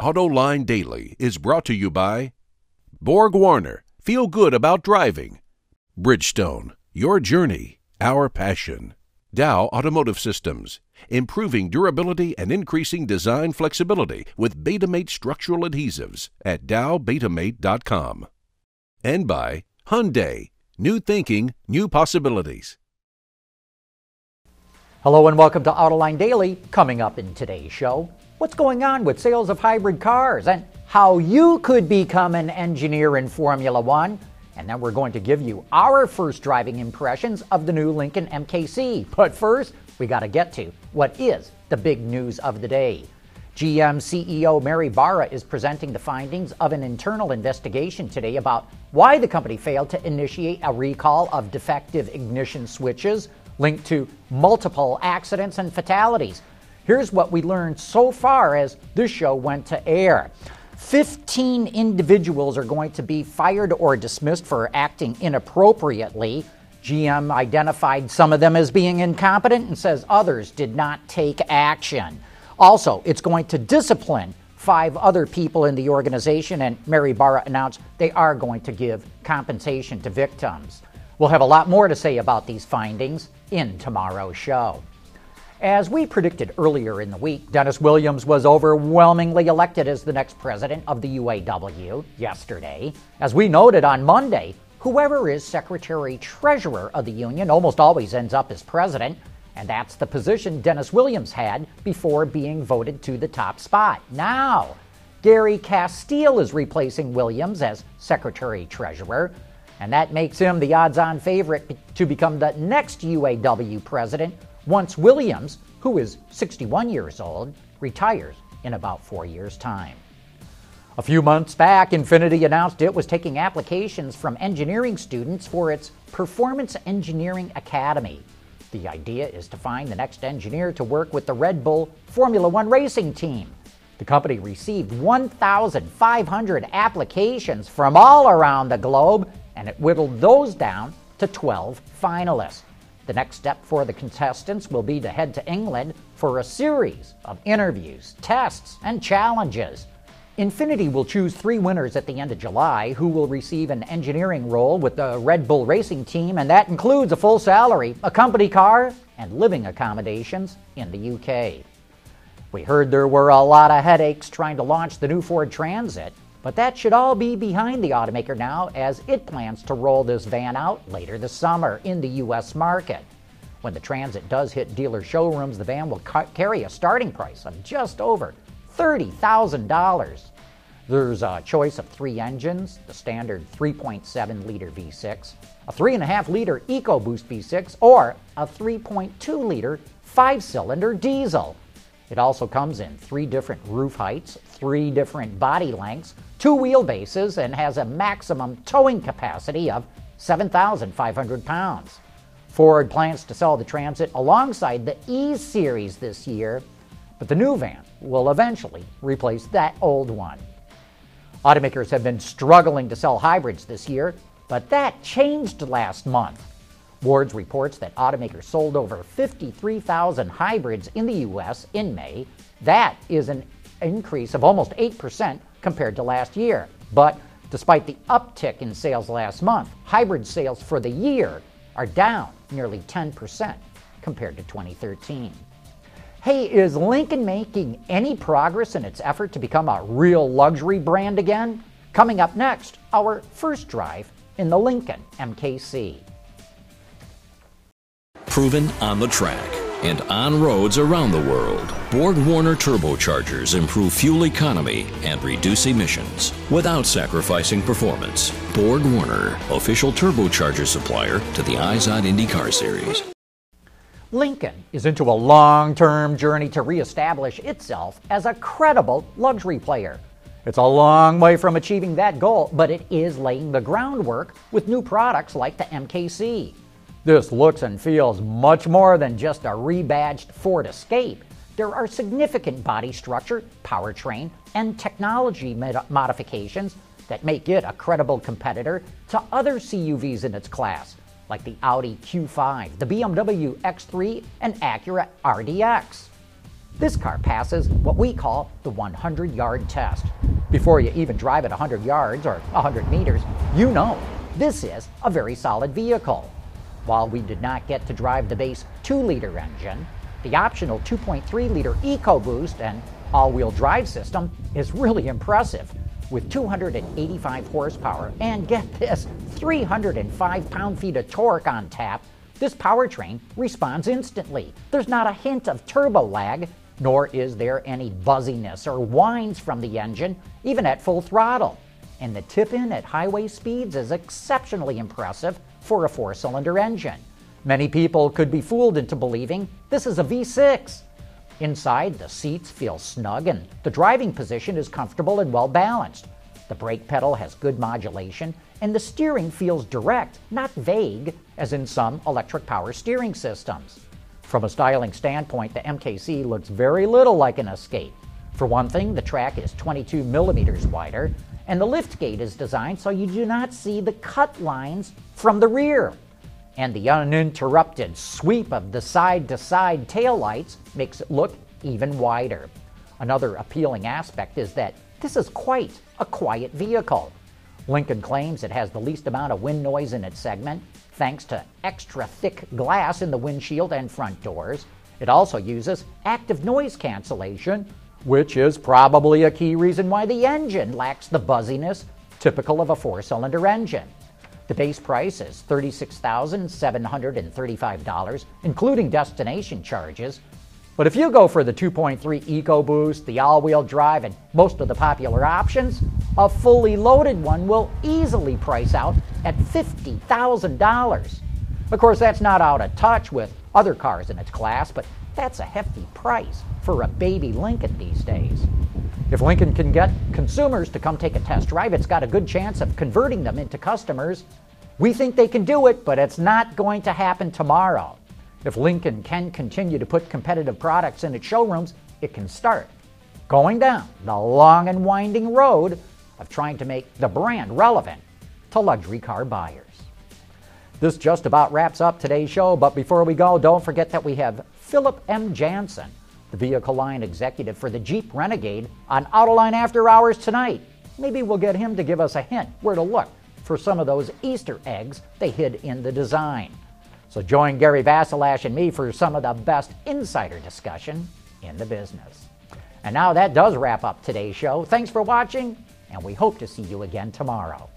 AutoLine Daily is brought to you by BorgWarner. Feel good about driving. Bridgestone. Your journey, our passion. Dow Automotive Systems. Improving durability and increasing design flexibility with Betamate structural adhesives at dowbetamate.com. And by Hyundai. New thinking, new possibilities. Hello and welcome to Autoline Daily. Coming up in today's show, what's going on with sales of hybrid cars and how you could become an engineer in Formula One. And then we're going to give you our first driving impressions of the new Lincoln MKC. But first, we got to get to what is the big news of the day. GM CEO Mary Barra is presenting the findings of an internal investigation today about why the company failed to initiate a recall of defective ignition switches linked to multiple accidents and fatalities. Here's what we learned so far as this show went to air. 15 individuals are going to be fired or dismissed for acting inappropriately. GM identified some of them as being incompetent and says others did not take action. Also, it's going to discipline five other people in the organization, and Mary Barra announced they are going to give compensation to victims. We'll have a lot more to say about these findings in tomorrow's show. As we predicted earlier in the week, Dennis Williams was overwhelmingly elected as the next president of the UAW yesterday. As we noted on Monday, whoever is secretary treasurer of the union almost always ends up as president, and that's the position Dennis Williams had before being voted to the top spot. Now, Gary Casteel is replacing Williams as secretary treasurer and that makes him the odds on favorite to become the next UAW president once Williams, who is 61 years old, retires in about four years' time. A few months back, Infiniti announced it was taking applications from engineering students for its Performance Engineering Academy. The idea is to find the next engineer to work with the Red Bull Formula One racing team. The company received 1,500 applications from all around the globe and it whittled those down to 12 finalists. The next step for the contestants will be to head to England for a series of interviews, tests, and challenges. Infiniti will choose three winners at the end of July who will receive an engineering role with the Red Bull Racing Team, and that includes a full salary, a company car, and living accommodations in the UK. We heard there were a lot of headaches trying to launch the new Ford Transit, but that should all be behind the automaker now as it plans to roll this van out later this summer in the U.S. market. When the Transit does hit dealer showrooms, the van will ca- carry a starting price of just over $30,000. There's a choice of three engines the standard 3.7 liter V6, a 3.5 liter EcoBoost V6, or a 3.2 liter five cylinder diesel. It also comes in three different roof heights, three different body lengths, two wheelbases, and has a maximum towing capacity of 7,500 pounds. Ford plans to sell the Transit alongside the E Series this year, but the new van will eventually replace that old one. Automakers have been struggling to sell hybrids this year, but that changed last month. Wards reports that automakers sold over 53,000 hybrids in the U.S. in May. That is an increase of almost 8% compared to last year. But despite the uptick in sales last month, hybrid sales for the year are down nearly 10% compared to 2013. Hey, is Lincoln making any progress in its effort to become a real luxury brand again? Coming up next, our first drive in the Lincoln MKC proven on the track and on roads around the world. BorgWarner turbochargers improve fuel economy and reduce emissions without sacrificing performance. BorgWarner, official turbocharger supplier to the Izod IndyCar Series. Lincoln is into a long term journey to reestablish itself as a credible luxury player. It's a long way from achieving that goal, but it is laying the groundwork with new products like the MKC. This looks and feels much more than just a rebadged Ford Escape. There are significant body structure, powertrain, and technology mod- modifications that make it a credible competitor to other CUVs in its class, like the Audi Q5, the BMW X3, and Acura RDX. This car passes what we call the 100 yard test. Before you even drive it 100 yards or 100 meters, you know this is a very solid vehicle. While we did not get to drive the base 2 liter engine, the optional 2.3 liter EcoBoost and all wheel drive system is really impressive with 285 horsepower and get this 305 pound feet of torque on tap. This powertrain responds instantly. There's not a hint of turbo lag, nor is there any buzziness or whines from the engine, even at full throttle. And the tip in at highway speeds is exceptionally impressive for a four cylinder engine. Many people could be fooled into believing this is a V6. Inside, the seats feel snug and the driving position is comfortable and well balanced. The brake pedal has good modulation, and the steering feels direct, not vague, as in some electric power steering systems. From a styling standpoint, the MKC looks very little like an Escape. For one thing, the track is 22 millimeters wider, and the liftgate is designed so you do not see the cut lines from the rear. And the uninterrupted sweep of the side to side taillights makes it look even wider. Another appealing aspect is that this is quite a quiet vehicle. Lincoln claims it has the least amount of wind noise in its segment, thanks to extra thick glass in the windshield and front doors. It also uses active noise cancellation, which is probably a key reason why the engine lacks the buzziness typical of a four cylinder engine. The base price is $36,735, including destination charges. But if you go for the 2.3 EcoBoost, the all wheel drive, and most of the popular options, a fully loaded one will easily price out at $50,000. Of course, that's not out of touch with other cars in its class, but that's a hefty price for a baby Lincoln these days. If Lincoln can get consumers to come take a test drive, it's got a good chance of converting them into customers. We think they can do it, but it's not going to happen tomorrow. If Lincoln can continue to put competitive products in its showrooms, it can start going down the long and winding road of trying to make the brand relevant to luxury car buyers. This just about wraps up today's show, but before we go, don't forget that we have Philip M. Jansen, the vehicle line executive for the Jeep Renegade, on Autoline After Hours tonight. Maybe we'll get him to give us a hint where to look for some of those Easter eggs they hid in the design. So join Gary Vasilash and me for some of the best insider discussion in the business. And now that does wrap up today's show. Thanks for watching, and we hope to see you again tomorrow.